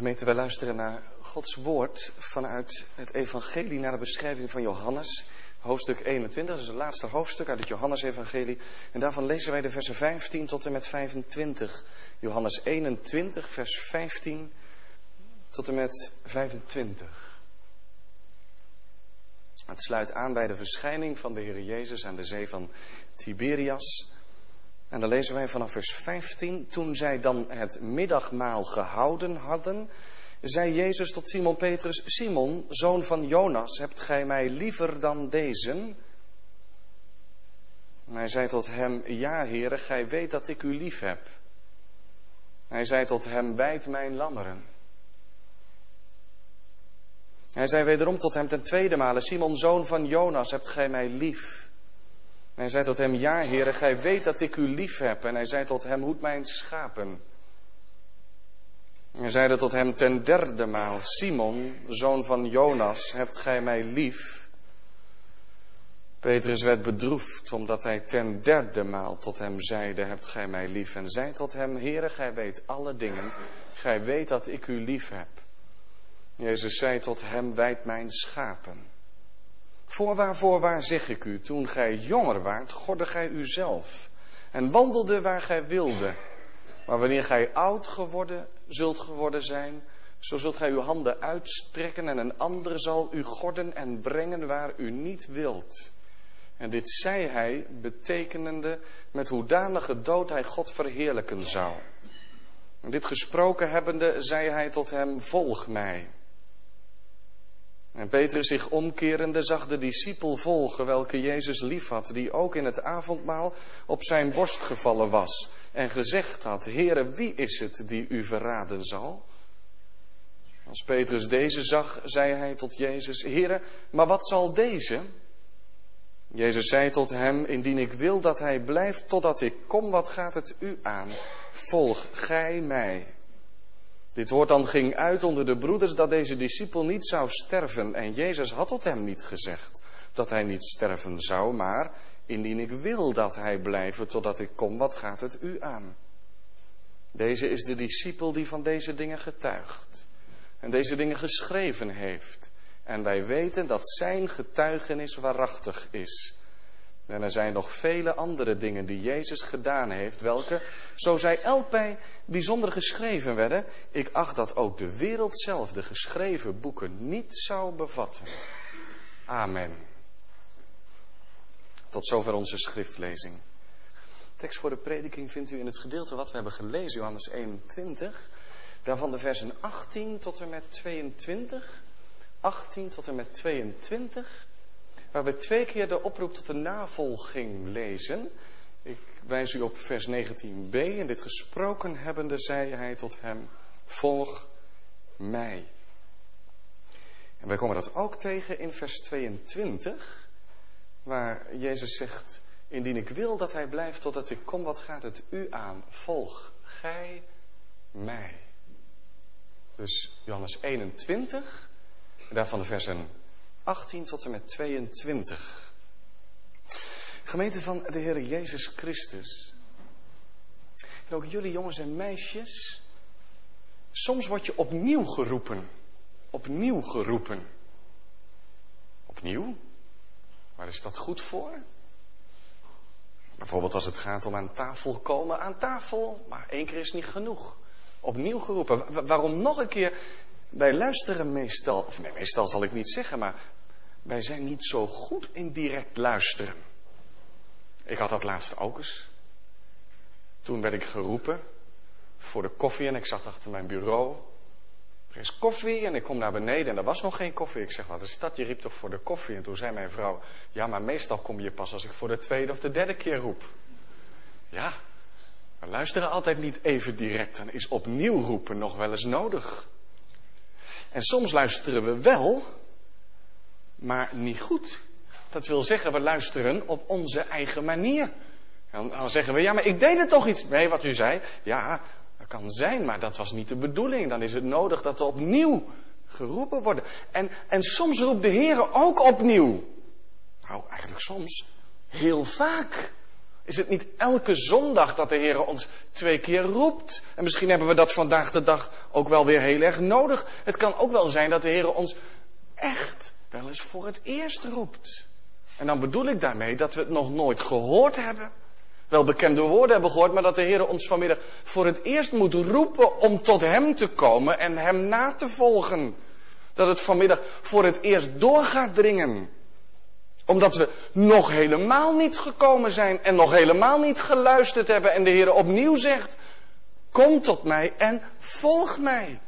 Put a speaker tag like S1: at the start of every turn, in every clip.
S1: Gemeente, wij luisteren naar Gods woord vanuit het evangelie naar de beschrijving van Johannes. Hoofdstuk 21, dat is het laatste hoofdstuk uit het Johannesevangelie. En daarvan lezen wij de versen 15 tot en met 25. Johannes 21, vers 15 tot en met 25. Het sluit aan bij de verschijning van de Heer Jezus aan de zee van Tiberias. En dan lezen wij vanaf vers 15. Toen zij dan het middagmaal gehouden hadden, zei Jezus tot Simon Petrus: Simon, zoon van Jonas, hebt gij mij liever dan deze? Hij zei tot hem: Ja, heren, gij weet dat ik u lief heb. Hij zei tot hem: Wijd mijn lammeren. Hij zei wederom tot hem ten tweede male: Simon, zoon van Jonas, hebt gij mij lief? En hij zei tot hem, ja heren, gij weet dat ik u lief heb. En hij zei tot hem, hoed mijn schapen. En hij zeide tot hem ten derde maal, Simon, zoon van Jonas, hebt gij mij lief? Petrus werd bedroefd, omdat hij ten derde maal tot hem zeide, hebt gij mij lief? En zei tot hem, Heere, gij weet alle dingen, gij weet dat ik u lief heb. Jezus zei tot hem, wijd mijn schapen. Voorwaar, voorwaar zeg ik u, toen gij jonger waart, gordde gij uzelf en wandelde waar gij wilde. Maar wanneer gij oud geworden zult geworden zijn, zo zult gij uw handen uitstrekken en een ander zal u gorden en brengen waar u niet wilt. En dit zei hij, betekenende met hoedanige dood hij God verheerlijken zou. En dit gesproken hebbende, zei hij tot hem, volg mij. En Petrus zich omkerende zag de discipel volgen welke Jezus liefhad, die ook in het avondmaal op zijn borst gevallen was en gezegd had, Heere, wie is het die u verraden zal? Als Petrus deze zag, zei hij tot Jezus, Heere, maar wat zal deze? Jezus zei tot hem, indien ik wil dat hij blijft totdat ik kom, wat gaat het u aan? Volg gij mij. Dit woord dan ging uit onder de broeders dat deze discipel niet zou sterven. En Jezus had tot hem niet gezegd dat hij niet sterven zou, maar indien ik wil dat hij blijven totdat ik kom, wat gaat het u aan? Deze is de discipel die van deze dingen getuigt en deze dingen geschreven heeft. En wij weten dat zijn getuigenis waarachtig is. En er zijn nog vele andere dingen die Jezus gedaan heeft, welke, zo zij elk bij bijzonder geschreven werden, ik acht dat ook de wereld zelf de geschreven boeken niet zou bevatten. Amen. Tot zover onze schriftlezing. Tekst voor de prediking vindt u in het gedeelte wat we hebben gelezen, Johannes 21. Daarvan de versen 18 tot en met 22. 18 tot en met 22 waar we twee keer de oproep tot de navolging lezen. Ik wijs u op vers 19b. En dit gesproken hebbende zei hij tot hem, volg mij. En wij komen dat ook tegen in vers 22, waar Jezus zegt, indien ik wil dat hij blijft totdat ik kom, wat gaat het u aan? Volg gij mij. Dus Johannes 21, en daarvan de versen 18 tot en met 22. Gemeente van de Heer Jezus Christus. En ook jullie jongens en meisjes. Soms word je opnieuw geroepen. Opnieuw geroepen. Opnieuw? Waar is dat goed voor? Bijvoorbeeld als het gaat om aan tafel komen. Aan tafel, maar één keer is niet genoeg. Opnieuw geroepen. Waarom nog een keer wij luisteren meestal, of nee, meestal zal ik niet zeggen, maar wij zijn niet zo goed in direct luisteren. Ik had dat laatst ook eens. Toen werd ik geroepen voor de koffie en ik zat achter mijn bureau. Er is koffie en ik kom naar beneden en er was nog geen koffie. Ik zeg, wat is dat? Je riep toch voor de koffie? En toen zei mijn vrouw, ja, maar meestal kom je pas als ik voor de tweede of de derde keer roep. Ja, we luisteren altijd niet even direct. Dan is opnieuw roepen nog wel eens nodig. En soms luisteren we wel, maar niet goed. Dat wil zeggen, we luisteren op onze eigen manier. Dan zeggen we, ja, maar ik deed er toch iets mee wat u zei. Ja, dat kan zijn, maar dat was niet de bedoeling. Dan is het nodig dat er opnieuw geroepen worden. En, en soms roept de Heer ook opnieuw. Nou, eigenlijk soms. Heel vaak. Is het niet elke zondag dat de Heer ons twee keer roept? En misschien hebben we dat vandaag de dag ook wel weer heel erg nodig. Het kan ook wel zijn dat de Heer ons echt wel eens voor het eerst roept. En dan bedoel ik daarmee dat we het nog nooit gehoord hebben. Wel bekende woorden hebben gehoord, maar dat de Heer ons vanmiddag voor het eerst moet roepen om tot Hem te komen en Hem na te volgen. Dat het vanmiddag voor het eerst door gaat dringen omdat we nog helemaal niet gekomen zijn en nog helemaal niet geluisterd hebben. En de Heer opnieuw zegt, kom tot mij en volg mij.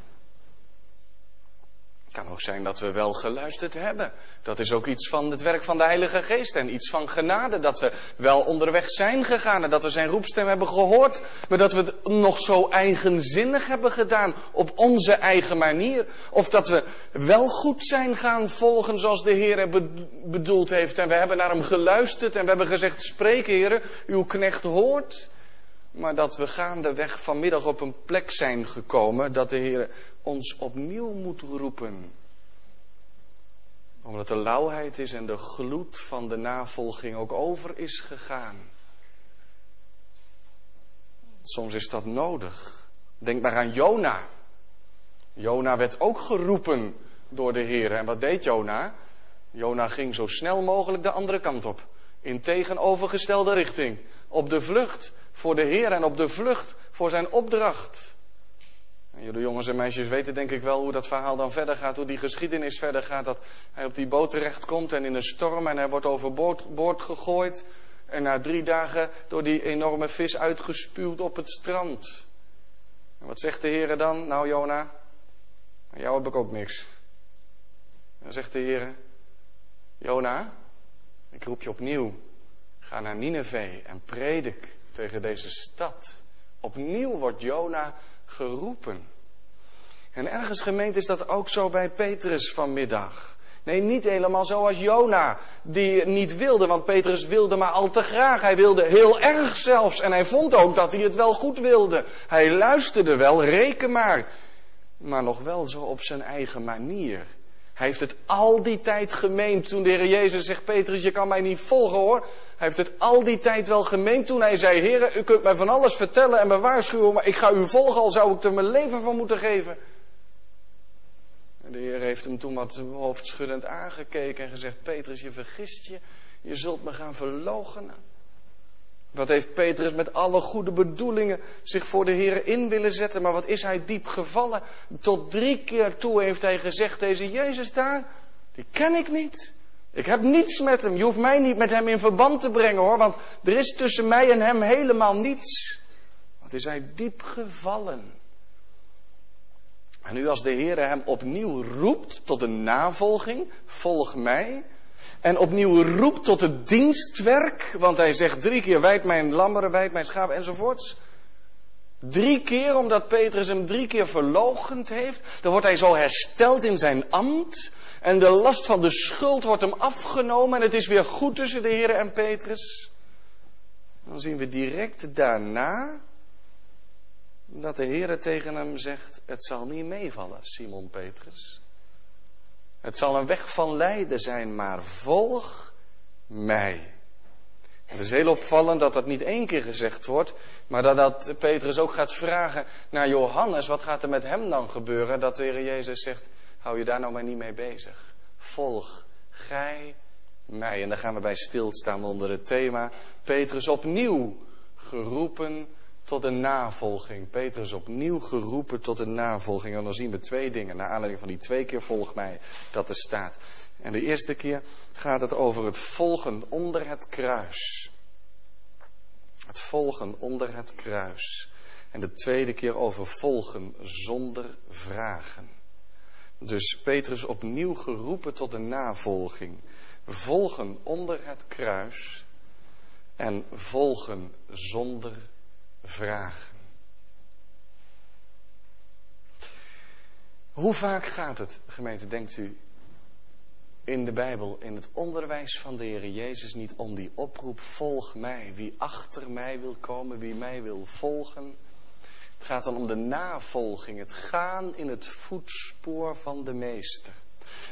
S1: Het kan ook zijn dat we wel geluisterd hebben. Dat is ook iets van het werk van de Heilige Geest en iets van genade. Dat we wel onderweg zijn gegaan en dat we zijn roepstem hebben gehoord. Maar dat we het nog zo eigenzinnig hebben gedaan op onze eigen manier. Of dat we wel goed zijn gaan volgen zoals de Heer bedoeld heeft. En we hebben naar hem geluisterd en we hebben gezegd, spreek Heer, uw knecht hoort. Maar dat we gaandeweg vanmiddag op een plek zijn gekomen dat de Heer ons opnieuw moet roepen. Omdat de lauwheid is en de gloed van de navolging ook over is gegaan. Soms is dat nodig. Denk maar aan Jona. Jona werd ook geroepen door de Heer. En wat deed Jona? Jona ging zo snel mogelijk de andere kant op. In tegenovergestelde richting. Op de vlucht voor de Heer en op de vlucht voor zijn opdracht. En jullie jongens en meisjes weten denk ik wel hoe dat verhaal dan verder gaat, hoe die geschiedenis verder gaat. Dat hij op die boot terechtkomt en in een storm en hij wordt overboord gegooid. En na drie dagen door die enorme vis uitgespuwd op het strand. En wat zegt de Heer dan? Nou Jona, aan jou heb ik ook niks. Dan zegt de Heer, Jona, ik roep je opnieuw. Ga naar Nineveh en predik tegen deze stad. Opnieuw wordt Jona geroepen. En ergens gemeend is dat ook zo bij Petrus vanmiddag. Nee, niet helemaal zoals Jona, die niet wilde, want Petrus wilde maar al te graag. Hij wilde heel erg zelfs en hij vond ook dat hij het wel goed wilde. Hij luisterde wel, reken maar, maar nog wel zo op zijn eigen manier. Hij heeft het al die tijd gemeend toen de Heer Jezus zegt, Petrus, je kan mij niet volgen hoor. Hij heeft het al die tijd wel gemeend toen hij zei, Heer, u kunt mij van alles vertellen en me waarschuwen, maar ik ga u volgen, al zou ik er mijn leven van moeten geven. En de Heer heeft hem toen wat hoofdschuddend aangekeken en gezegd, Petrus, je vergist je, je zult me gaan verloochenen. Wat heeft Petrus met alle goede bedoelingen zich voor de Heer in willen zetten, maar wat is hij diep gevallen. Tot drie keer toe heeft hij gezegd, deze Jezus daar, die ken ik niet. Ik heb niets met hem. Je hoeft mij niet met hem in verband te brengen hoor, want er is tussen mij en hem helemaal niets. Wat is hij diep gevallen. En nu als de Heer hem opnieuw roept tot een navolging, volg mij, en opnieuw roept tot het dienstwerk, want hij zegt drie keer wijd mijn lammeren, wijd mijn schapen enzovoorts. Drie keer, omdat Petrus hem drie keer verlogend heeft. Dan wordt hij zo hersteld in zijn ambt. En de last van de schuld wordt hem afgenomen. En het is weer goed tussen de Heer en Petrus. Dan zien we direct daarna dat de Heer tegen hem zegt: Het zal niet meevallen, Simon Petrus. Het zal een weg van lijden zijn, maar volg mij. Het is heel opvallend dat dat niet één keer gezegd wordt, maar dat, dat Petrus ook gaat vragen naar Johannes, wat gaat er met hem dan gebeuren? Dat de Heer Jezus zegt, hou je daar nou maar niet mee bezig. Volg gij mij. En dan gaan we bij stilstaan onder het thema, Petrus opnieuw geroepen tot een navolging. Petrus opnieuw geroepen tot een navolging. En dan zien we twee dingen, naar aanleiding van die twee keer volg mij, dat er staat. En de eerste keer gaat het over het volgen onder het kruis. Het volgen onder het kruis. En de tweede keer over volgen zonder vragen. Dus Petrus opnieuw geroepen tot een navolging. Volgen onder het kruis en volgen zonder vragen. Hoe vaak gaat het, gemeente, denkt u, in de Bijbel, in het onderwijs van de Heer Jezus, niet om die oproep, volg mij, wie achter mij wil komen, wie mij wil volgen. Het gaat dan om de navolging, het gaan in het voetspoor van de Meester.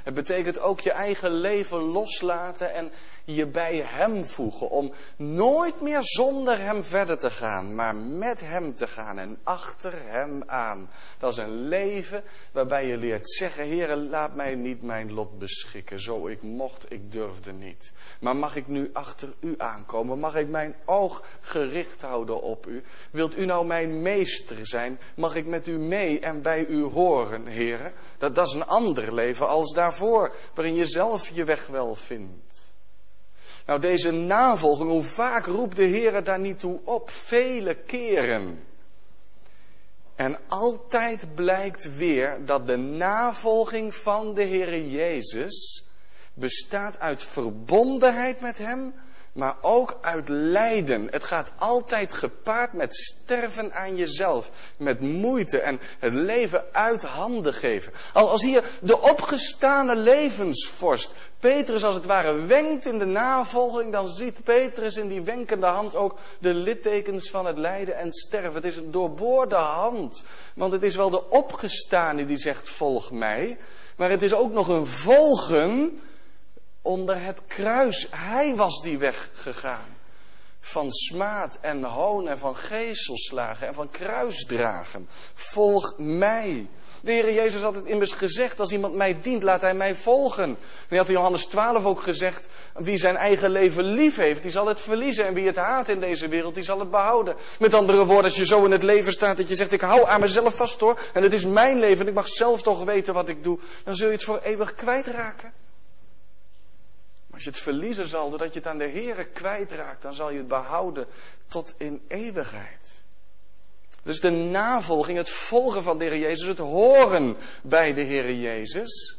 S1: Het betekent ook je eigen leven loslaten en je bij Hem voegen. Om nooit meer zonder Hem verder te gaan, maar met Hem te gaan en achter Hem aan. Dat is een leven waarbij je leert zeggen, Heer, laat mij niet mijn lot beschikken. Zo ik mocht, ik durfde niet. Maar mag ik nu achter U aankomen? Mag ik mijn oog gericht houden op U? Wilt U nou mijn meester zijn? Mag ik met U mee en bij U horen, Heer? Dat, dat is een ander leven als daarvoor, waarin je zelf je weg wel vindt. Nou, deze navolging, hoe vaak roept de Heer daar niet toe op? Vele keren. En altijd blijkt weer dat de navolging van de Heer Jezus bestaat uit verbondenheid met Hem, maar ook uit lijden. Het gaat altijd gepaard met sterven aan jezelf, met moeite en het leven uit handen geven. Al als hier de opgestane levensvorst Petrus als het ware wenkt in de navolging, dan ziet Petrus in die wenkende hand ook de littekens van het lijden en sterven. Het is een doorboorde hand, want het is wel de opgestane die zegt volg mij, maar het is ook nog een volgen onder het kruis. Hij was die weg gegaan. Van smaad en hoon en van geeselslagen en van kruisdragen. Volg mij. De Heer Jezus had het immers gezegd, als iemand mij dient, laat hij mij volgen. En hij had in Johannes 12 ook gezegd, wie zijn eigen leven lief heeft, die zal het verliezen. En wie het haat in deze wereld, die zal het behouden. Met andere woorden, als je zo in het leven staat dat je zegt, ik hou aan mezelf vast hoor. En het is mijn leven en ik mag zelf toch weten wat ik doe. Dan zul je het voor eeuwig kwijtraken. Als je het verliezen zal, doordat je het aan de Heere kwijtraakt, dan zal je het behouden tot in eeuwigheid. Dus de navolging, het volgen van de Heer Jezus, het horen bij de Heer Jezus,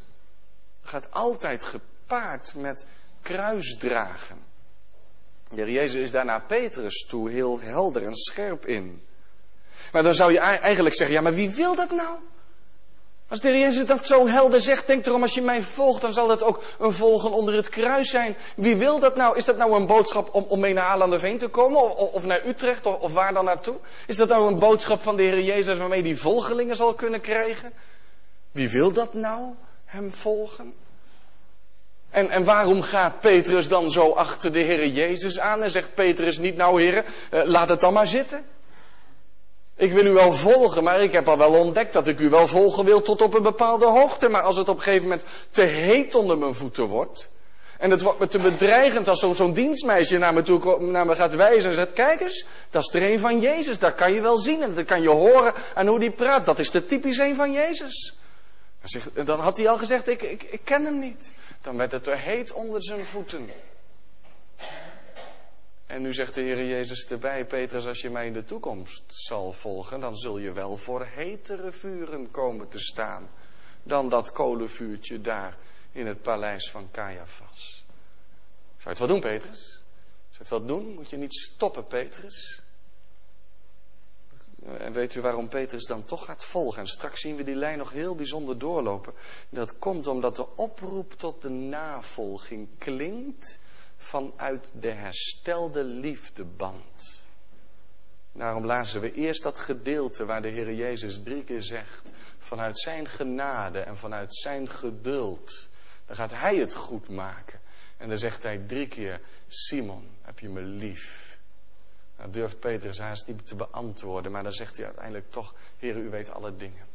S1: gaat altijd gepaard met kruisdragen. De Heer Jezus is daar naar Petrus toe heel helder en scherp in. Maar dan zou je eigenlijk zeggen, ja maar wie wil dat nou? Als de Heer Jezus dat zo helder zegt, denk erom, als je mij volgt, dan zal dat ook een volgen onder het kruis zijn. Wie wil dat nou? Is dat nou een boodschap om, om mee naar Alanderveen te komen? Of, of naar Utrecht? Of, waar dan naartoe? Is dat nou een boodschap van de Heer Jezus waarmee die volgelingen zal kunnen krijgen? Wie wil dat nou? Hem volgen? En, en waarom gaat Petrus dan zo achter de Heer Jezus aan en zegt Petrus niet, nou Heer, eh, laat het dan maar zitten? Ik wil u wel volgen, maar ik heb al wel ontdekt dat ik u wel volgen wil tot op een bepaalde hoogte. Maar als het op een gegeven moment te heet onder mijn voeten wordt. En het wordt me te bedreigend als zo'n dienstmeisje naar me, toe, naar me gaat wijzen en zegt: Kijk eens, dat is er een van Jezus. Dat kan je wel zien en dat kan je horen aan hoe die praat. Dat is de typisch een van Jezus. Dan had hij al gezegd: ik, ik, ik ken hem niet. Dan werd het te heet onder zijn voeten. En nu zegt de Heer Jezus erbij, Petrus, als je mij in de toekomst zal volgen, dan zul je wel voor hetere vuren komen te staan dan dat kolenvuurtje daar in het paleis van Caiaphas. Zou je het wel doen, Petrus? Zou je het wel doen? Moet je niet stoppen, Petrus? En weet u waarom Petrus dan toch gaat volgen? En straks zien we die lijn nog heel bijzonder doorlopen. Dat komt omdat de oproep tot de navolging klinkt vanuit de herstelde liefdeband. Daarom lazen we eerst dat gedeelte waar de Heer Jezus drie keer zegt, vanuit zijn genade en vanuit zijn geduld, dan gaat hij het goed maken. En dan zegt hij drie keer, Simon, heb je me lief? Nou durft Petrus haast niet te beantwoorden, maar dan zegt hij uiteindelijk toch, Heer, u weet alle dingen.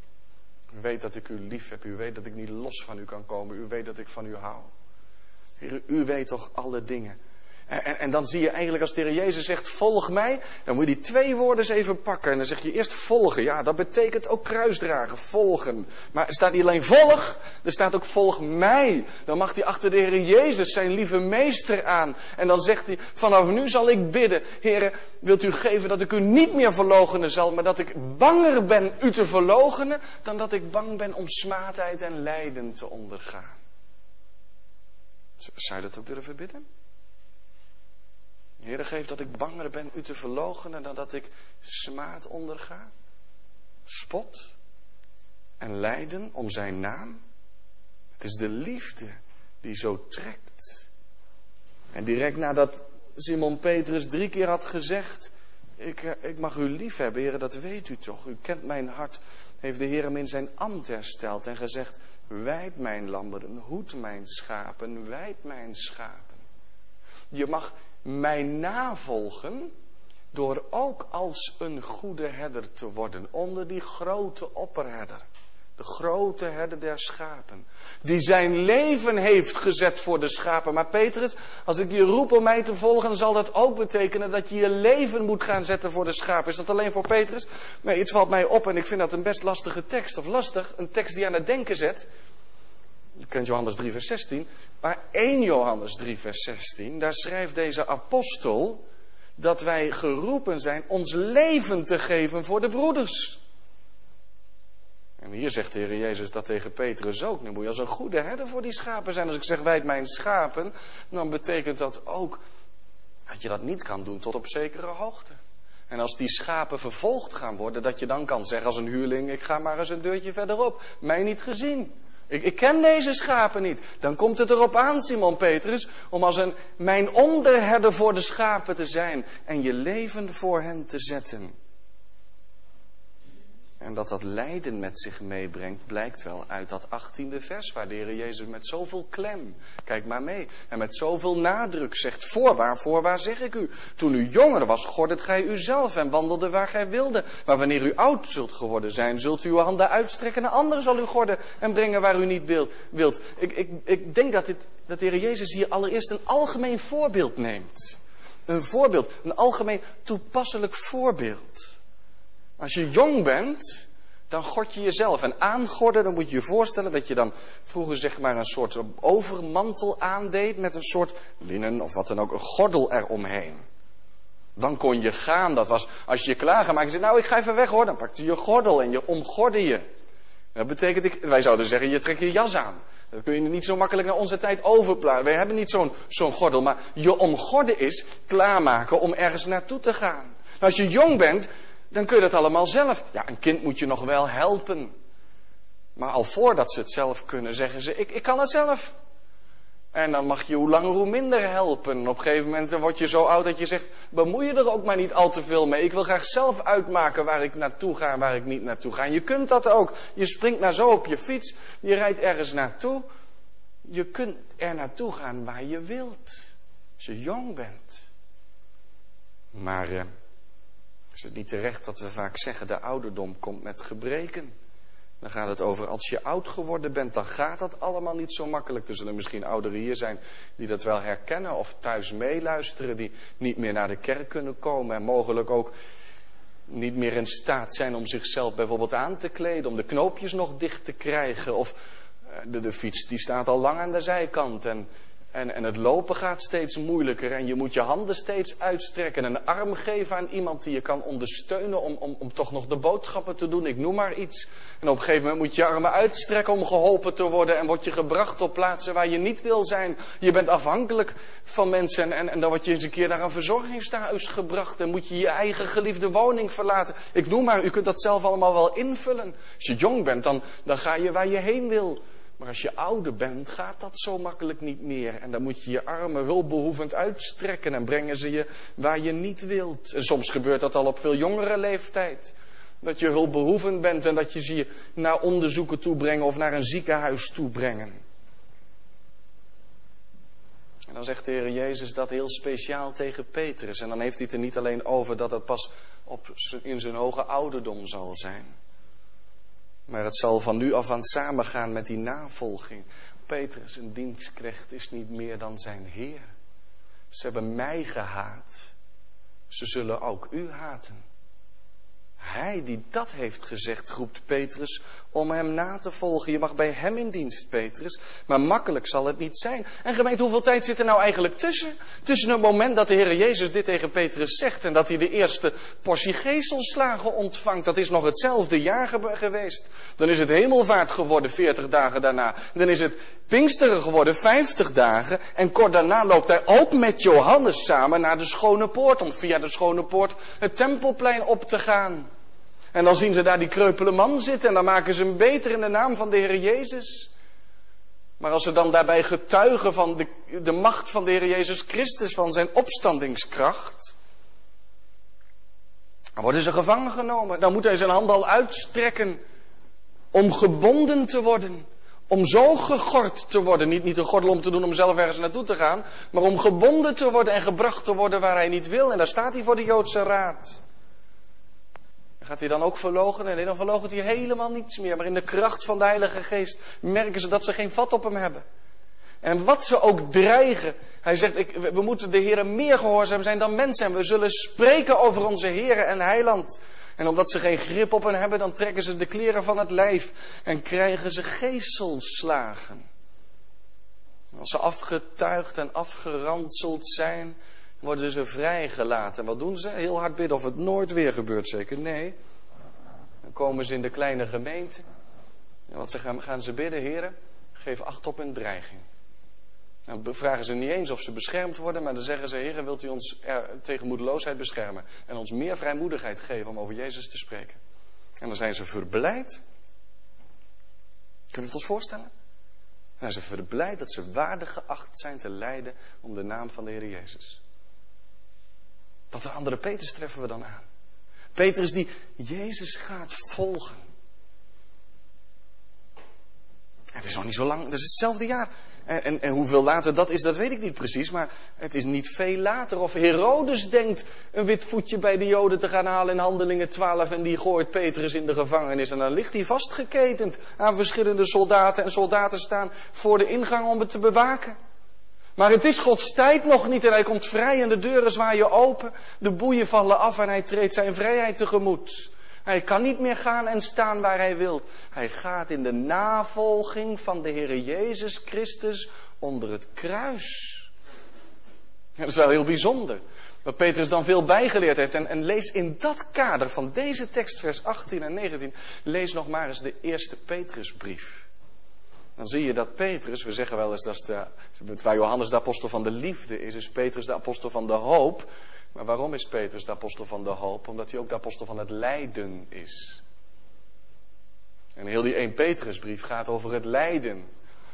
S1: U weet dat ik u lief heb, u weet dat ik niet los van u kan komen, u weet dat ik van u hou. U weet toch alle dingen. En, en, dan zie je eigenlijk als de Heer Jezus zegt, volg mij, dan moet je die twee woorden eens even pakken. En dan zeg je eerst volgen. Ja, dat betekent ook kruisdragen, volgen. Maar er staat niet alleen volg, er staat ook volg mij. Dan mag hij achter de Heer Jezus zijn lieve meester aan. En dan zegt hij, vanaf nu zal ik bidden, Heer, wilt u geven dat ik u niet meer verlogenen zal, maar dat ik banger ben u te verlogenen, dan dat ik bang ben om smaadheid en lijden te ondergaan. Zou je dat ook durven bidden? Heer, geef dat ik banger ben u te verloochenen dan dat ik smaad onderga, spot en lijden om zijn naam. Het is de liefde die zo trekt. En direct nadat Simon Petrus drie keer had gezegd, ik, eh, ik mag u lief hebben, Heer, dat weet u toch. U kent mijn hart heeft de Heer hem in zijn ambt hersteld en gezegd, wijd mijn lammeren, hoed mijn schapen, wijd mijn schapen. Je mag mij navolgen door ook als een goede herder te worden onder die grote opperherder. De grote herder der schapen. Die zijn leven heeft gezet voor de schapen. Maar Petrus, als ik je roep om mij te volgen, zal dat ook betekenen dat je je leven moet gaan zetten voor de schapen. Is dat alleen voor Petrus? Nee, het valt mij op en ik vind dat een best lastige tekst. Of lastig, een tekst die aan het denken zet. Je kent Johannes 3 vers 16. Maar 1 Johannes 3 vers 16, daar schrijft deze apostel dat wij geroepen zijn ons leven te geven voor de broeders. En hier zegt de Heer Jezus dat tegen Petrus ook. Nu moet je als een goede herder voor die schapen zijn. Als ik zeg wijd mijn schapen, dan betekent dat ook dat je dat niet kan doen tot op zekere hoogte. En als die schapen vervolgd gaan worden, dat je dan kan zeggen als een huurling, ik ga maar eens een deurtje verderop. Mij niet gezien. Ik, ik, ken deze schapen niet. Dan komt het erop aan, Simon Petrus, om als een mijn onderherder voor de schapen te zijn en je leven voor hen te zetten. En dat dat lijden met zich meebrengt, blijkt wel uit dat achttiende vers, waar de Heer Jezus met zoveel klem, kijk maar mee, en met zoveel nadruk zegt, voorwaar, voorwaar zeg ik u, toen u jonger was, gordet gij uzelf en wandelde waar gij wilde. Maar wanneer u oud zult geworden zijn, zult u uw handen uitstrekken naar anderen zal u gorden en brengen waar u niet wilt. Ik, ik, ik denk dat, dit, dat de Heer Jezus hier allereerst een algemeen voorbeeld neemt. Een voorbeeld, een algemeen toepasselijk voorbeeld. Als je jong bent, dan god je jezelf. En aangorden, dan moet je je voorstellen dat je dan vroeger zeg maar een soort overmantel aandeed met een soort linnen of wat dan ook, een gordel eromheen. Dan kon je gaan, dat was als je je klaargemaakt zei, nou ik ga even weg hoor, dan pakte je je gordel en je omgorde je. Dat betekent, wij zouden zeggen, je trekt je jas aan. Dat kun je niet zo makkelijk naar onze tijd overplaatsen. Wij hebben niet zo'n zo'n gordel, maar je omgorden is klaarmaken om ergens naartoe te gaan. als je jong bent, dan kun je dat allemaal zelf. Ja, een kind moet je nog wel helpen. Maar al voordat ze het zelf kunnen, zeggen ze: Ik, ik kan het zelf. En dan mag je hoe langer hoe minder helpen. Op een gegeven moment word je zo oud dat je zegt: bemoei je er ook maar niet al te veel mee. Ik wil graag zelf uitmaken waar ik naartoe ga en waar ik niet naartoe ga. En je kunt dat ook. Je springt naar zo op je fiets, je rijdt ergens naartoe. Je kunt er naartoe gaan waar je wilt. Als je jong bent. Maar eh, is het niet terecht dat we vaak zeggen de ouderdom komt met gebreken. Dan gaat het over als je oud geworden bent, dan gaat dat allemaal niet zo makkelijk. Er zullen misschien ouderen hier zijn die dat wel herkennen of thuis meeluisteren, die niet meer naar de kerk kunnen komen en mogelijk ook niet meer in staat zijn om zichzelf bijvoorbeeld aan te kleden, om de knoopjes nog dicht te krijgen. Of eh, de, de fiets die staat al lang aan de zijkant en en, en het lopen gaat steeds moeilijker en je moet je handen steeds uitstrekken en een arm geven aan iemand die je kan ondersteunen om, om, om toch nog de boodschappen te doen. Ik noem maar iets. En op een gegeven moment moet je je armen uitstrekken om geholpen te worden en word je gebracht op plaatsen waar je niet wil zijn. Je bent afhankelijk van mensen en, en dan word je eens een keer naar een verzorgingstehuis gebracht en moet je je eigen geliefde woning verlaten. Ik noem maar, u kunt dat zelf allemaal wel invullen. Als je jong bent, dan, dan ga je waar je heen wil. Maar als je ouder bent, gaat dat zo makkelijk niet meer. En dan moet je je armen hulpbehoevend uitstrekken en brengen ze je waar je niet wilt. En soms gebeurt dat al op veel jongere leeftijd. Dat je hulpbehoevend bent en dat je ze naar onderzoeken toe brengen of naar een ziekenhuis toe brengen. En dan zegt de Heer Jezus dat heel speciaal tegen Petrus. En dan heeft hij het er niet alleen over dat het pas op, in zijn hoge ouderdom zal zijn. Maar het zal van nu af aan samengaan met die navolging. Petrus, een dienstknecht, is niet meer dan zijn Heer. Ze hebben mij gehaat. Ze zullen ook u haten. Hij die dat heeft gezegd, roept Petrus om hem na te volgen. Je mag bij hem in dienst, Petrus. Maar makkelijk zal het niet zijn. En gemeente, hoeveel tijd zit er nou eigenlijk tussen? Tussen het moment dat de Heer Jezus dit tegen Petrus zegt en dat hij de eerste portie geestelslagen ontvangt. Dat is nog hetzelfde jaar geweest. Dan is het hemelvaart geworden, 40 dagen daarna. Dan is het Pinksteren geworden, 50 dagen. En kort daarna loopt hij ook met Johannes samen naar de Schone Poort. Om via de Schone Poort het Tempelplein op te gaan. En dan zien ze daar die kreupele man zitten en dan maken ze hem beter in de naam van de Heer Jezus. Maar als ze dan daarbij getuigen van de, de macht van de Heer Jezus Christus, van zijn opstandingskracht, dan worden ze gevangen genomen. Dan moet hij zijn hand al uitstrekken Om gebonden te worden. Om zo gegord te worden. Niet, niet een gordel om te doen om zelf ergens naartoe te gaan. Maar om gebonden te worden en gebracht te worden waar hij niet wil. En daar staat hij voor de Joodse raad. Gaat hij dan ook verlogen? Nee, dan verloochent hij helemaal niets meer. Maar in de kracht van de Heilige Geest merken ze dat ze geen vat op hem hebben. En wat ze ook dreigen. Hij zegt, ik, we moeten de Heer meer gehoorzaam zijn dan mensen. En we zullen spreken over onze Heer en Heiland. En omdat ze geen grip op hen hebben, dan trekken ze de kleren van het lijf. En krijgen ze geeselslagen. Als ze afgetuigd en afgeranseld zijn, worden ze vrijgelaten. En wat doen ze? Heel hard bidden of het nooit weer gebeurt, zeker? Nee. Dan komen ze in de kleine gemeente. En wat gaan, gaan ze bidden, heren? Geef acht op hun dreiging. Dan vragen ze niet eens of ze beschermd worden, maar dan zeggen ze: Heer, wilt u ons tegen moedeloosheid beschermen en ons meer vrijmoedigheid geven om over Jezus te spreken? En dan zijn ze verblijd. Kunnen we het ons voorstellen? Dan zijn ze verblijd dat ze waardig geacht zijn te lijden om de naam van de Heer Jezus. Wat een andere Petrus treffen we dan aan. Petrus die Jezus gaat volgen. Het is nog niet zo lang, dat is hetzelfde jaar. En, en, en, hoeveel later dat is, dat weet ik niet precies. Maar het is niet veel later. Of Herodes denkt een wit voetje bij de Joden te gaan halen in Handelingen 12. En die gooit Petrus in de gevangenis. En dan ligt hij vastgeketend aan verschillende soldaten. En soldaten staan voor de ingang om het te bewaken. Maar het is Gods tijd nog niet en hij komt vrij en de deuren zwaaien open. De boeien vallen af en hij treedt zijn vrijheid tegemoet. Hij kan niet meer gaan en staan waar hij wil. Hij gaat in de navolging van de Heer Jezus Christus onder het kruis. Dat is wel heel bijzonder. Wat Petrus dan veel bijgeleerd heeft. En, en, lees in dat kader van deze tekst, vers 18 en 19, lees nog maar eens de eerste Petrusbrief. Dan zie je dat Petrus, we zeggen wel eens dat de, Johannes de apostel van de liefde is, is Petrus de apostel van de hoop. Maar waarom is Petrus de apostel van de hoop? Omdat hij ook de apostel van het lijden is. En heel die 1 Petrusbrief gaat over het lijden.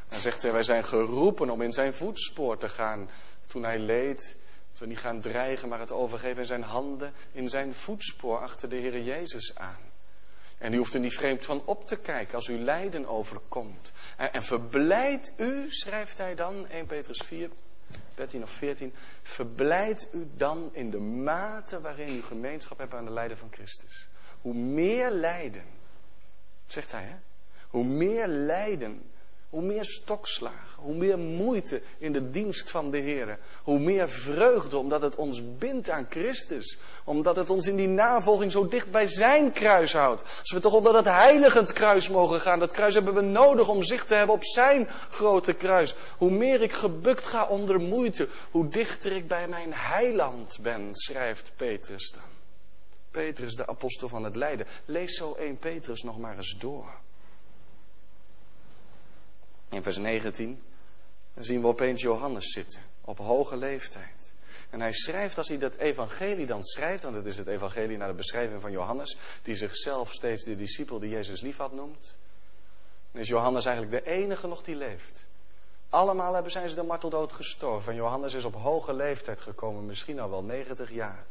S1: Dan zegt hij, wij zijn geroepen om in zijn voetspoor te gaan. Toen hij leed, dat we niet gaan dreigen, maar het overgeven in zijn handen, in zijn voetspoor achter de Heer Jezus aan. En u hoeft er niet vreemd van op te kijken als u lijden overkomt. En, en verblijd u, schrijft hij dan, 1 Petrus 4, 13 of 14. Verblijd u dan in de mate waarin u gemeenschap hebt aan de lijden van Christus. Hoe meer lijden, zegt hij, hè? Hoe meer lijden hoe meer stokslagen, hoe meer moeite in de dienst van de Heer. Hoe meer vreugde, omdat het ons bindt aan Christus. Omdat het ons in die navolging zo dicht bij zijn kruis houdt. Als we toch onder dat heiligend kruis mogen gaan. Dat kruis hebben we nodig om zicht te hebben op zijn grote kruis. Hoe meer ik gebukt ga onder moeite, hoe dichter ik bij mijn heiland ben, schrijft Petrus dan. Petrus, de apostel van het lijden. Lees zo 1 Petrus nog maar eens door. In vers 19 zien we opeens Johannes zitten, op hoge leeftijd. En hij schrijft, als hij dat evangelie dan schrijft, want het is het evangelie naar de beschrijving van Johannes, die zichzelf steeds de discipel die Jezus lief had noemt, dan is Johannes eigenlijk de enige nog die leeft. Allemaal hebben zijn ze de marteldood gestorven. En Johannes is op hoge leeftijd gekomen, misschien al wel 90 jaar.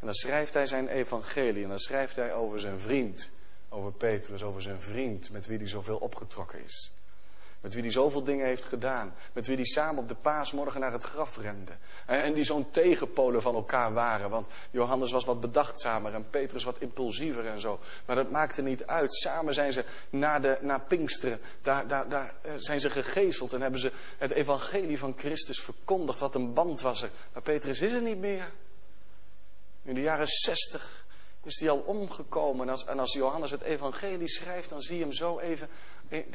S1: En dan schrijft hij zijn evangelie en dan schrijft hij over zijn vriend, over Petrus, over zijn vriend met wie hij zoveel opgetrokken is. Met wie hij zoveel dingen heeft gedaan. Met wie hij samen op de paasmorgen naar het graf rende. En die zo'n tegenpolen van elkaar waren. Want Johannes was wat bedachtzamer en Petrus wat impulsiever en zo. Maar dat maakte niet uit. Samen zijn ze naar, de, naar Pinksteren. Daar, daar, daar eh, zijn ze gegezeld en hebben ze het evangelie van Christus verkondigd. Wat een band was er. Maar Petrus is er niet meer. In de jaren zestig is hij al omgekomen. En als, als Johannes het evangelie schrijft, dan zie je hem zo even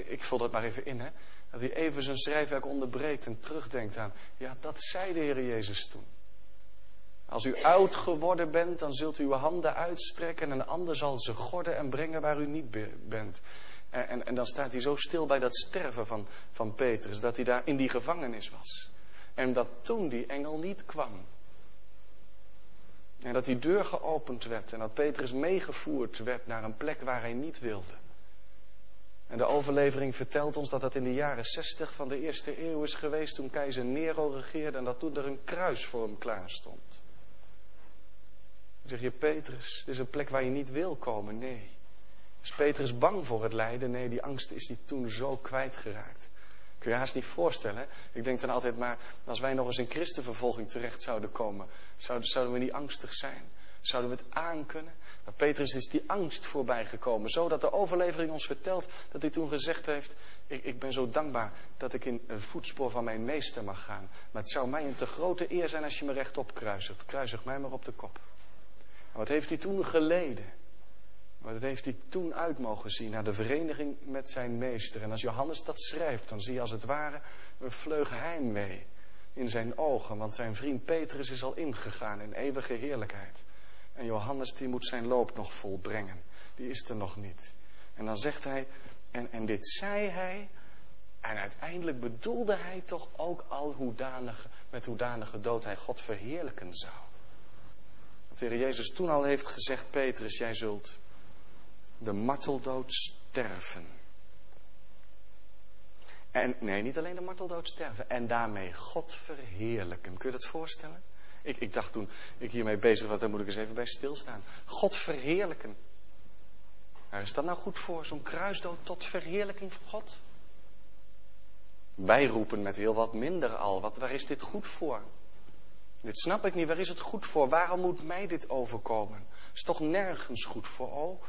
S1: ik vul dat maar even in, hè. Dat hij even zijn schrijfwerk onderbreekt en terugdenkt aan, ja, dat zei de Heer Jezus toen. Als u oud geworden bent, dan zult u uw handen uitstrekken en een ander zal ze gorden en brengen waar u niet bent. En, en, en, dan staat hij zo stil bij dat sterven van, van Petrus, dat hij daar in die gevangenis was. En dat toen die engel niet kwam. En dat die deur geopend werd en dat Petrus meegevoerd werd naar een plek waar hij niet wilde. En de overlevering vertelt ons dat dat in de jaren 60 van de eerste eeuw is geweest toen keizer Nero regeerde en dat toen er een kruis voor hem klaar stond. Dan zeg je, Petrus, dit is een plek waar je niet wil komen. Nee, Is Petrus bang voor het lijden? Nee, die angst is hij toen zo kwijtgeraakt. Kun je haast niet voorstellen. Ik denk dan altijd maar, als wij nog eens in christenvervolging terecht zouden komen, zouden, zouden we niet angstig zijn? Zouden we het aankunnen? Maar Petrus is die angst voorbij gekomen. Zodat de overlevering ons vertelt dat hij toen gezegd heeft: ik, ik ben zo dankbaar dat ik in het voetspoor van mijn meester mag gaan. Maar het zou mij een te grote eer zijn als je me rechtop kruisigt. Kruisig mij maar op de kop. wat heeft hij toen geleden? Wat heeft hij toen uit mogen zien naar de vereniging met zijn meester. En als Johannes dat schrijft, dan zie je als het ware een vleug heimwee in zijn ogen. Want zijn vriend Petrus is al ingegaan in eeuwige heerlijkheid. En Johannes die moet zijn loop nog volbrengen. Die is er nog niet. En dan zegt hij, en, en dit zei hij, en uiteindelijk bedoelde hij toch ook al hoedanige, met hoedanige dood hij God verheerlijken zou. Dat de Heer Jezus toen al heeft gezegd, Petrus, jij zult de marteldood sterven. En nee, niet alleen de marteldood sterven. En daarmee God verheerlijken. Kun je dat voorstellen? Ik, ik dacht toen ik hiermee bezig was, daar moet ik eens even bij stilstaan. God verheerlijken. Waar is dat nou goed voor? Zo'n kruisdood tot verheerlijking van God? Wij roepen met heel wat minder al. Wat, waar is dit goed voor? Dit snap ik niet. Waar is het goed voor? Waarom moet mij dit overkomen? Is toch nergens goed voor? Oh,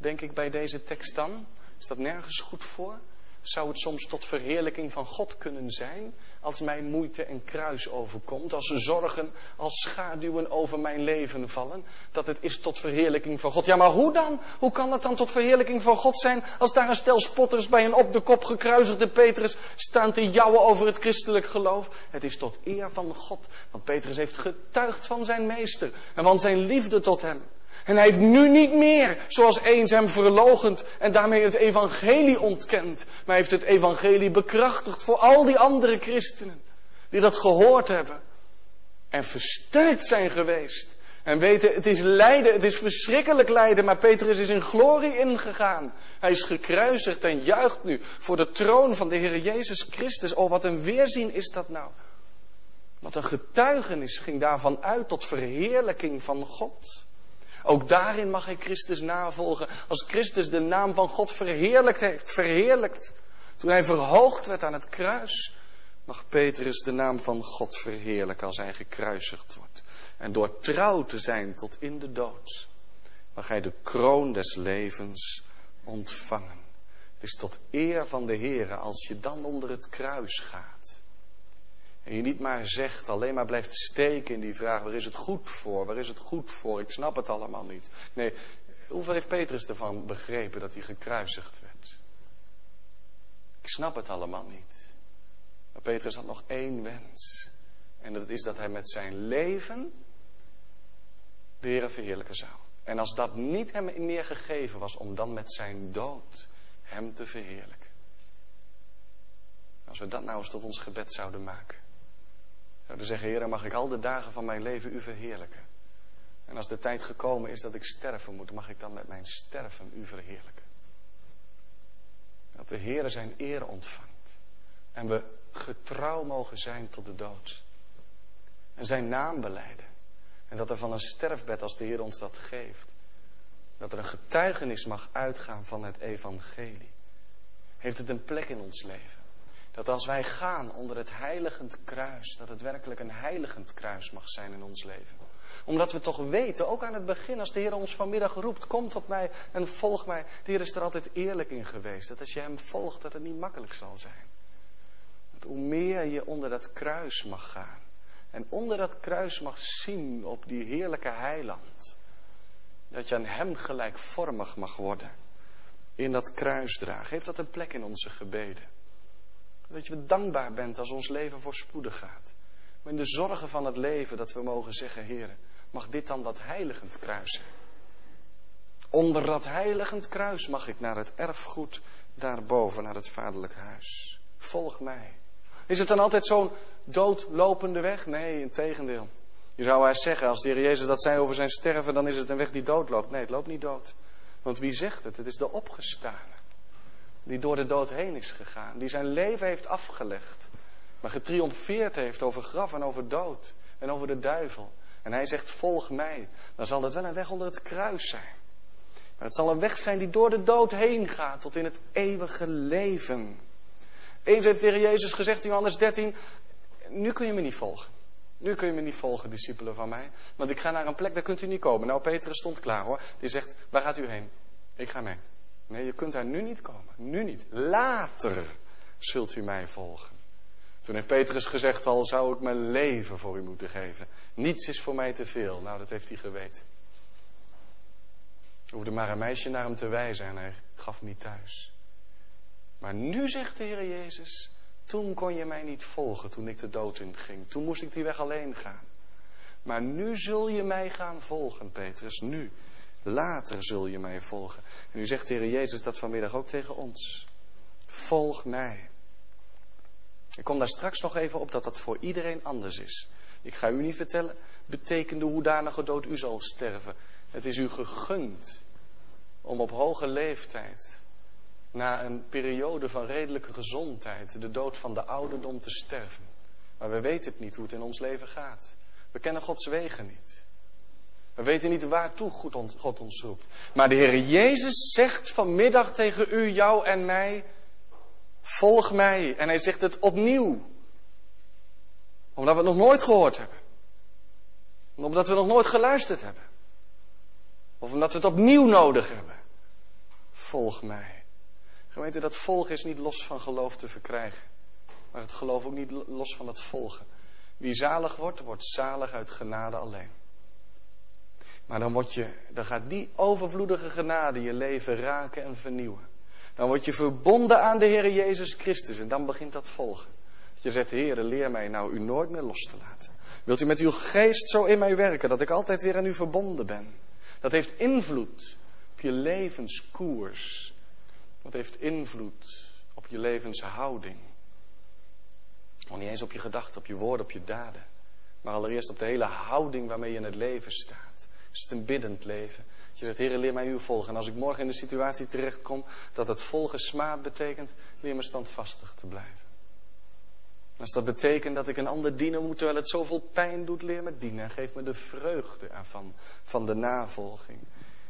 S1: denk ik bij deze tekst dan? Is dat nergens goed voor? Zou het soms tot verheerlijking van God kunnen zijn? Als mij moeite en kruis overkomt, als zorgen, als schaduwen over mijn leven vallen, dat het is tot verheerlijking van God. Ja, maar hoe dan? Hoe kan het dan tot verheerlijking van God zijn als daar een stel spotters bij een op de kop gekruisigde Petrus staan te jouwen over het christelijk geloof? Het is tot eer van God, want Petrus heeft getuigd van zijn meester en van zijn liefde tot hem. En hij heeft nu niet meer, zoals eens hem verlogend en daarmee het evangelie ontkend. Maar heeft het evangelie bekrachtigd voor al die andere christenen. Die dat gehoord hebben. En versterkt zijn geweest. En weten, het is lijden, het is verschrikkelijk lijden, maar Petrus is in glorie ingegaan. Hij is gekruisigd en juicht nu voor de troon van de Heer Jezus Christus. Oh, wat een weerzien is dat nou. Wat een getuigenis ging daarvan uit tot verheerlijking van God. Ook daarin mag hij Christus navolgen. Als Christus de naam van God verheerlijkt heeft, verheerlijkt. Toen hij verhoogd werd aan het kruis, mag Petrus de naam van God verheerlijken als hij gekruisigd wordt. En door trouw te zijn tot in de dood, mag hij de kroon des levens ontvangen. Het is tot eer van de Heer als je dan onder het kruis gaat. En je niet maar zegt, alleen maar blijft steken in die vraag, waar is het goed voor? Waar is het goed voor? Ik snap het allemaal niet. Nee, hoeveel heeft Petrus ervan begrepen dat hij gekruisigd werd? Ik snap het allemaal niet. Maar Petrus had nog één wens. En dat is dat hij met zijn leven de Heer verheerlijken zou. En als dat niet hem meer gegeven was, om dan met zijn dood hem te verheerlijken. Als we dat nou eens tot ons gebed zouden maken. Zouden zeggen, Heer, mag ik al de dagen van mijn leven u verheerlijken. En als de tijd gekomen is dat ik sterven moet, mag ik dan met mijn sterven u verheerlijken. Dat de Heer zijn eer ontvangt. En we getrouw mogen zijn tot de dood. En zijn naam beleiden. En dat er van een sterfbed, als de Heer ons dat geeft, dat er een getuigenis mag uitgaan van het evangelie. Heeft het een plek in ons leven? Dat als wij gaan onder het heiligend kruis, dat het werkelijk een heiligend kruis mag zijn in ons leven. Omdat we toch weten, ook aan het begin, als de Heer ons vanmiddag roept, kom tot mij en volg mij. De Heer is er altijd eerlijk in geweest. Dat als je Hem volgt, dat het niet makkelijk zal zijn. Dat hoe meer je onder dat kruis mag gaan. En onder dat kruis mag zien op die heerlijke heiland. Dat je aan Hem gelijkvormig mag worden. In dat kruisdragen. Heeft dat een plek in onze gebeden? Dat je dankbaar bent als ons leven voorspoedig gaat. Maar in de zorgen van het leven dat we mogen zeggen, Heer, mag dit dan dat heiligend kruis zijn? Onder dat heiligend kruis mag ik naar het erfgoed daarboven, naar het vaderlijk huis. Volg mij. Is het dan altijd zo'n doodlopende weg? Nee, in tegendeel. Je zou eens zeggen, als de Heer Jezus dat zei over zijn sterven, dan is het een weg die doodloopt. Nee, het loopt niet dood. Want wie zegt het? Het is de opgestane die door de dood heen is gegaan, die zijn leven heeft afgelegd, maar getriomfeerd heeft over graf en over dood en over de duivel. En hij zegt, volg mij. Dan zal het wel een weg onder het kruis zijn. Maar het zal een weg zijn die door de dood heen gaat tot in het eeuwige leven. Eens heeft Heer Jezus gezegd in Johannes 13, nu kun je me niet volgen. Nu kun je me niet volgen, discipelen van mij. Want ik ga naar een plek, daar kunt u niet komen. Nou, Petrus stond klaar hoor. Die zegt, waar gaat u heen? Ik ga mee. Nee, je kunt daar nu niet komen. Nu niet. Later zult u mij volgen. Toen heeft Petrus gezegd al, zou ik mijn leven voor u moeten geven. Niets is voor mij te veel. Nou, dat heeft hij geweten. Er hoefde maar een meisje naar hem te wijzen en hij gaf niet thuis. Maar nu zegt de Heer Jezus, toen kon je mij niet volgen toen ik de dood in ging. Toen moest ik die weg alleen gaan. Maar nu zul je mij gaan volgen, Petrus. Nu. Later zul je mij volgen. En nu zegt de Heer Jezus dat vanmiddag ook tegen ons. Volg mij. Ik kom daar straks nog even op dat dat voor iedereen anders is. Ik ga u niet vertellen, betekende hoedanige dood u zal sterven. Het is u gegund om op hoge leeftijd, na een periode van redelijke gezondheid, de dood van de ouderdom te sterven. Maar we weten het niet hoe het in ons leven gaat. We kennen Gods wegen niet. We weten niet waartoe God ons roept. Maar de Heer Jezus zegt vanmiddag tegen u, jou en mij, volg mij. En hij zegt het opnieuw. Omdat we het nog nooit gehoord hebben. Omdat we nog nooit geluisterd hebben. Of omdat we het opnieuw nodig hebben. Volg mij. Gemeente, dat volgen is niet los van geloof te verkrijgen. Maar het geloof ook niet los van het volgen. Wie zalig wordt, wordt zalig uit genade alleen. Maar dan, je, gaat die overvloedige genade je leven raken en vernieuwen. Dan word je verbonden aan de Heer Jezus Christus en dan begint dat volgen. Je zegt, Heer, leer mij nou u nooit meer los te laten. Wilt u met uw geest zo in mij werken dat ik altijd weer aan u verbonden ben? Dat heeft invloed op je levenskoers. Dat heeft invloed op je levenshouding. Niet eens op je gedachten, op je woorden, op je daden. Maar allereerst op de hele houding waarmee je in het leven staat. Is het een biddend leven? Je zegt, Heer, leer mij u volgen. En als ik morgen in de situatie terechtkom dat het volgen smaad betekent, leer me standvastig te blijven. Als dat betekent dat ik een ander dienen moet terwijl het zoveel pijn doet, leer me dienen. En geef me de vreugde ervan, van de navolging.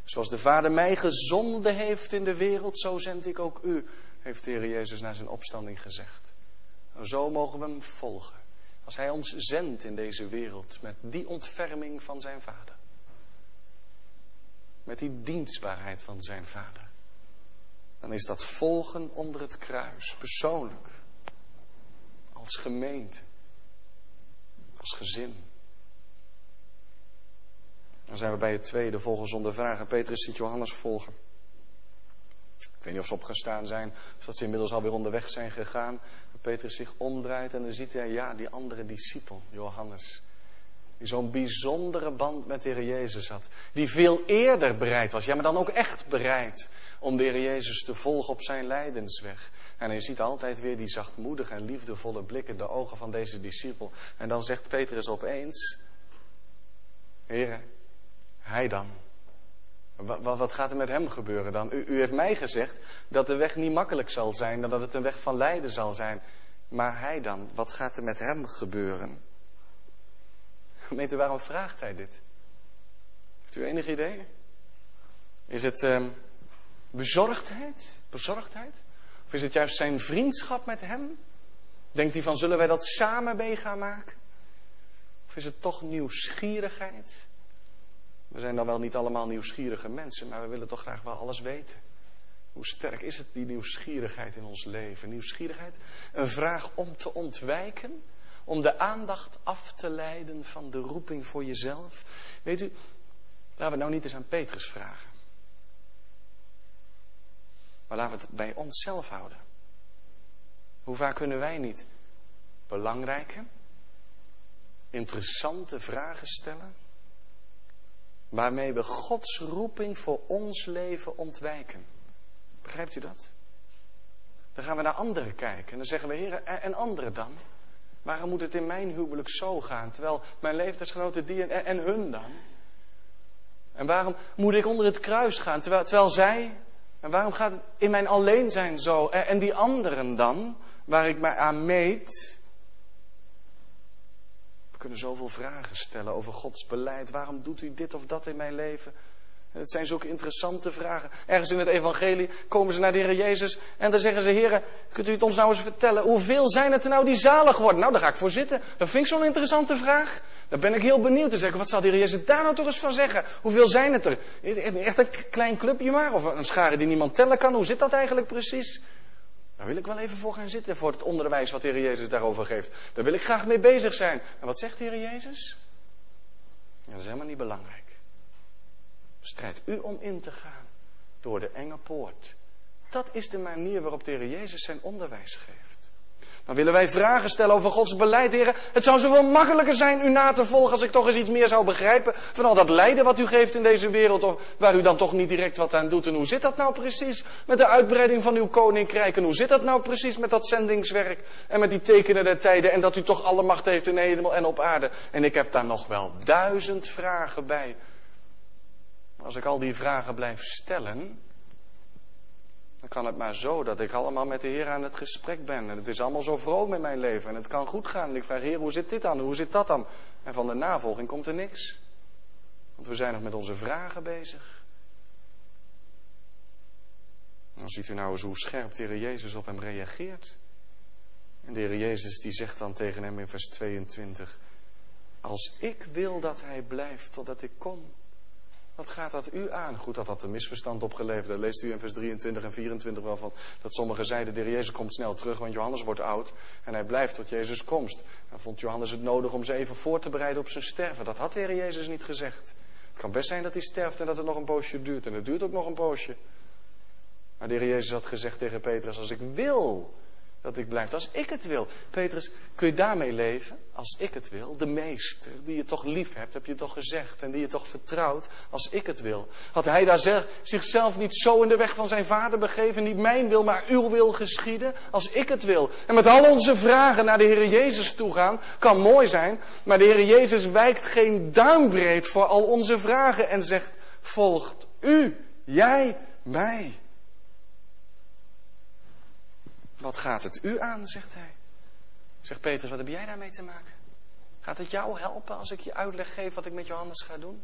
S1: Zoals de Vader mij gezonden heeft in de wereld, zo zend ik ook u, heeft de Heer Jezus na zijn opstanding gezegd. Zo mogen we hem volgen. Als hij ons zendt in deze wereld met die ontferming van zijn Vader. Met die dienstbaarheid van zijn Vader. Dan is dat volgen onder het kruis, persoonlijk als gemeente. Als gezin. Dan zijn we bij het tweede, volgen zonder vragen. Petrus ziet Johannes volgen. Ik weet niet of ze opgestaan zijn, of dat ze inmiddels alweer onderweg zijn gegaan. Petrus zich omdraait en dan ziet hij, ja, die andere discipel, Johannes. Die zo'n bijzondere band met de Heer Jezus had. Die veel eerder bereid was, ja, maar dan ook echt bereid om de Heer Jezus te volgen op zijn lijdensweg. En hij ziet altijd weer die zachtmoedige en liefdevolle blik in de ogen van deze discipel. En dan zegt Petrus opeens, Heer, hij dan. Wat, wat, gaat er met hem gebeuren dan? U, u heeft mij gezegd dat de weg niet makkelijk zal zijn, dat het een weg van lijden zal zijn. Maar hij dan, wat gaat er met hem gebeuren? U waarom vraagt hij dit? Heeft u enig idee? Is het uh, bezorgdheid? Bezorgdheid? Of is het juist zijn vriendschap met hem? Denkt hij van, zullen wij dat samen mee gaan maken? Of is het toch nieuwsgierigheid? We zijn dan wel niet allemaal nieuwsgierige mensen, maar we willen toch graag wel alles weten. Hoe sterk is het, die nieuwsgierigheid in ons leven? Nieuwsgierigheid? Een vraag om te ontwijken? Om de aandacht af te leiden van de roeping voor jezelf? Weet u, laten we nou niet eens aan Petrus vragen. Maar laten we het bij onszelf houden. Hoe vaak kunnen wij niet belangrijke, interessante vragen stellen, waarmee we Gods roeping voor ons leven ontwijken? Begrijpt u dat? Dan gaan we naar anderen kijken en dan zeggen we, heren, en anderen dan? Waarom moet het in mijn huwelijk zo gaan, terwijl mijn leeftijdsgenoten die en, hun dan? En waarom moet ik onder het kruis gaan, terwijl, terwijl zij en waarom gaat het in mijn alleen zijn zo? En die anderen dan, waar ik mij aan meet? We kunnen zoveel vragen stellen over Gods beleid. Waarom doet u dit of dat in mijn leven? Het zijn zulke interessante vragen. Ergens in het evangelie komen ze naar de Heer Jezus en dan zeggen ze, Heer, kunt u het ons nou eens vertellen, hoeveel zijn het er nou die zalig worden? Nou, daar ga ik voor zitten. Dat vind ik zo'n interessante vraag. Dan ben ik heel benieuwd te zeggen, wat zal de Heer Jezus daar nou toch eens van zeggen? Hoeveel zijn het er? Echt een klein clubje maar, of een schare die niemand tellen kan. Hoe zit dat eigenlijk precies? Daar wil ik wel even voor gaan zitten, voor het onderwijs wat de Heer Jezus daarover geeft. Daar wil ik graag mee bezig zijn. En wat zegt de Heer Jezus? Dat is helemaal niet belangrijk. Strijd u om in te gaan door de enge poort. Dat is de manier waarop de Heer Jezus zijn onderwijs geeft. Dan willen wij vragen stellen over Gods beleid, heren. Het zou zoveel makkelijker zijn u na te volgen als ik toch eens iets meer zou begrijpen van al dat lijden wat u geeft in deze wereld, of waar u dan toch niet direct wat aan doet. En hoe zit dat nou precies met de uitbreiding van uw koninkrijk? En hoe zit dat nou precies met dat zendingswerk en met die tekenen der tijden en dat u toch alle macht heeft in hemel en op aarde? En ik heb daar nog wel duizend vragen bij. Als ik al die vragen blijf stellen, dan kan het maar zo dat ik allemaal met de Heer aan het gesprek ben. En het is allemaal zo vroom in mijn leven. En het kan goed gaan. En ik vraag, Heer, hoe zit dit dan? Hoe zit dat dan? En van de navolging komt er niks. Want we zijn nog met onze vragen bezig. Dan ziet u nou eens hoe scherp de Heer Jezus op hem reageert. En de Heer Jezus die zegt dan tegen hem in vers 22. Als ik wil dat hij blijft totdat ik kom, wat gaat dat u aan? Goed dat dat een misverstand opgeleverd. Dat leest u in vers 23 en 24 wel van. Dat sommigen zeiden, de Jezus komt snel terug, want Johannes wordt oud. En hij blijft tot Jezus komst. Dan vond Johannes het nodig om ze even voor te bereiden op zijn sterven. Dat had de Heer Jezus niet gezegd. Het kan best zijn dat hij sterft en dat het nog een poosje duurt. En het duurt ook nog een poosje. Maar de Heer Jezus had gezegd tegen Petrus, als ik wil dat ik blijf. Als ik het wil. Petrus, kun je daarmee leven? Als ik het wil. De meester, die je toch lief hebt, heb je toch gezegd. En die je toch vertrouwt. Als ik het wil. Had hij daar zichzelf niet zo in de weg van zijn vader begeven. Niet mijn wil, maar uw wil geschieden. Als ik het wil. En met al onze vragen naar de Heer Jezus toe gaan. Kan mooi zijn. Maar de Heer Jezus wijkt geen duimbreed voor al onze vragen. En zegt, volgt u, jij, mij. Wat gaat het u aan, zegt hij. Zegt Petrus, wat heb jij daarmee te maken? Gaat het jou helpen als ik je uitleg geef wat ik met Johannes ga doen?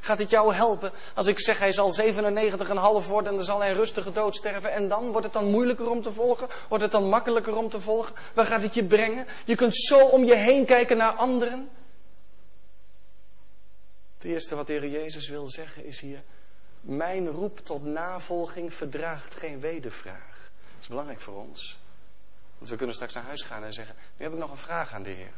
S1: Gaat het jou helpen als ik zeg hij zal 97,5 worden en dan zal hij rustige dood sterven en dan? Wordt het dan moeilijker om te volgen? Wordt het dan makkelijker om te volgen? Waar gaat het je brengen? Je kunt zo om je heen kijken naar anderen. Het eerste wat de Heer Jezus wil zeggen is hier, mijn roep tot navolging verdraagt geen wedervraag. Is belangrijk voor ons. Want we kunnen straks naar huis gaan en zeggen, nu heb ik nog een vraag aan de Heer.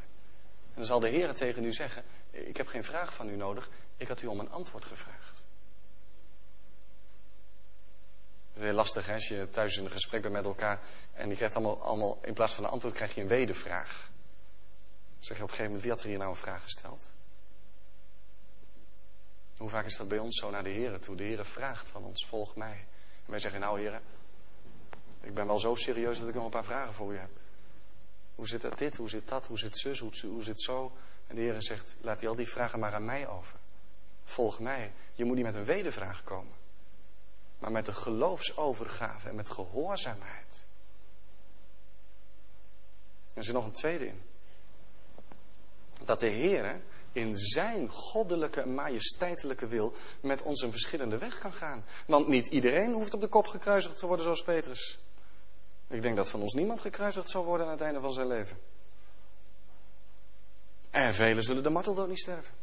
S1: En dan zal de Heer tegen u zeggen, ik heb geen vraag van u nodig, ik had u om een antwoord gevraagd. Het is heel lastig hè, als je thuis in een gesprek bent met elkaar en je krijgt allemaal, allemaal, in plaats van een antwoord krijg je een wedervraag. Dan zeg je op een gegeven moment, wie had er hier nou een vraag gesteld? Hoe vaak is dat bij ons zo naar de Heer toe? De Heer vraagt van ons, volg mij. En wij zeggen, nou Heer, ik ben wel zo serieus dat ik nog een paar vragen voor u heb. Hoe zit dat dit? Hoe zit dat? Hoe zit zus? Hoe, zit zo? En de Heer zegt, laat die al die vragen maar aan mij over. Volg mij. Je moet niet met een wedervraag komen. Maar met een geloofsovergave en met gehoorzaamheid. En er zit nog een tweede in. Dat de Heer in zijn goddelijke en majesteitelijke wil met ons een verschillende weg kan gaan. Want niet iedereen hoeft op de kop gekruisigd te worden zoals Petrus. Ik denk dat van ons niemand gekruisigd zal worden aan het einde van zijn leven. En velen zullen de marteldood niet sterven.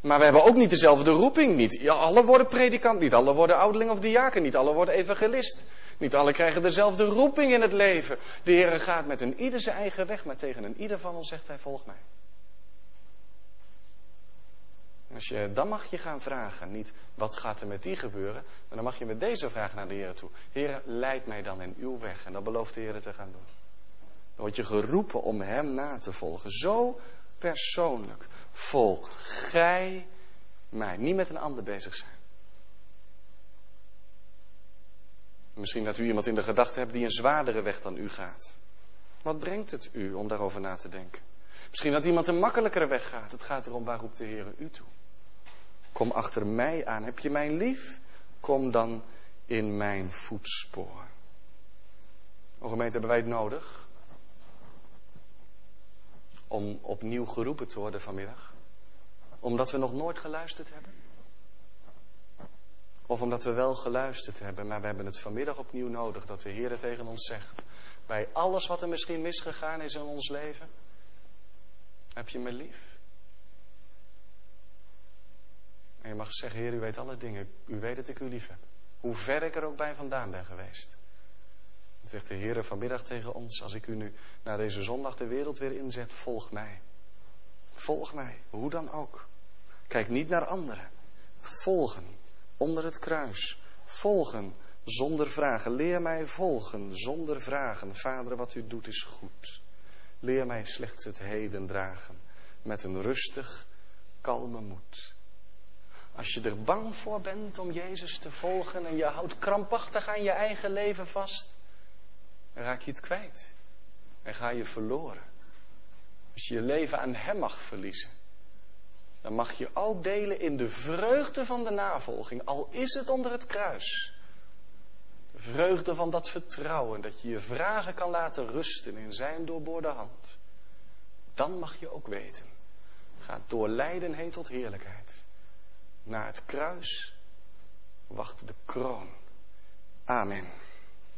S1: Maar we hebben ook niet dezelfde roeping. Niet alle worden predikant, niet alle worden ouderling of diaken, niet alle worden evangelist. Niet alle krijgen dezelfde roeping in het leven. De Heer gaat met een ieder zijn eigen weg, maar tegen een ieder van ons zegt hij: Volg mij. Als je, dan mag je gaan vragen, niet wat gaat er met die gebeuren, maar dan mag je met deze vraag naar de Heer toe. Heer, leid mij dan in uw weg. En dat belooft de Heer te gaan doen. Dan word je geroepen om Hem na te volgen. Zo persoonlijk volgt gij mij. Niet met een ander bezig zijn. Misschien dat u iemand in de gedachte hebt die een zwaardere weg dan u gaat. Wat brengt het u om daarover na te denken? Misschien dat iemand een makkelijkere weg gaat. Het gaat erom waar roept de Heer u toe. Kom achter mij aan. Heb je mij lief? Kom dan in mijn voetspoor. O gemeente, hebben wij het nodig om opnieuw geroepen te worden vanmiddag? Omdat we nog nooit geluisterd hebben? Of omdat we wel geluisterd hebben, maar we hebben het vanmiddag opnieuw nodig dat de Heer tegen ons zegt. Bij alles wat er misschien misgegaan is in ons leven, heb je me lief. En je mag zeggen, Heer, u weet alle dingen. U weet dat ik u lief heb. Hoe ver ik er ook bij vandaan ben geweest. Zegt de Heer vanmiddag tegen ons, als ik u nu na deze zondag de wereld weer inzet, volg mij. Volg mij, hoe dan ook. Kijk niet naar anderen. Volgen, onder het kruis. Volgen, zonder vragen. Leer mij volgen, zonder vragen. Vader, wat u doet is goed. Leer mij slechts het heden dragen, met een rustig, kalme moed. Als je er bang voor bent om Jezus te volgen en je houdt krampachtig aan je eigen leven vast, raak je het kwijt. En ga je verloren. Als je je leven aan Hem mag verliezen, dan mag je ook delen in de vreugde van de navolging, al is het onder het kruis. De vreugde van dat vertrouwen, dat je je vragen kan laten rusten in Zijn doorboorde hand. Dan mag je ook weten, gaat door lijden heen tot heerlijkheid. Na het kruis wacht de kroon. Amen.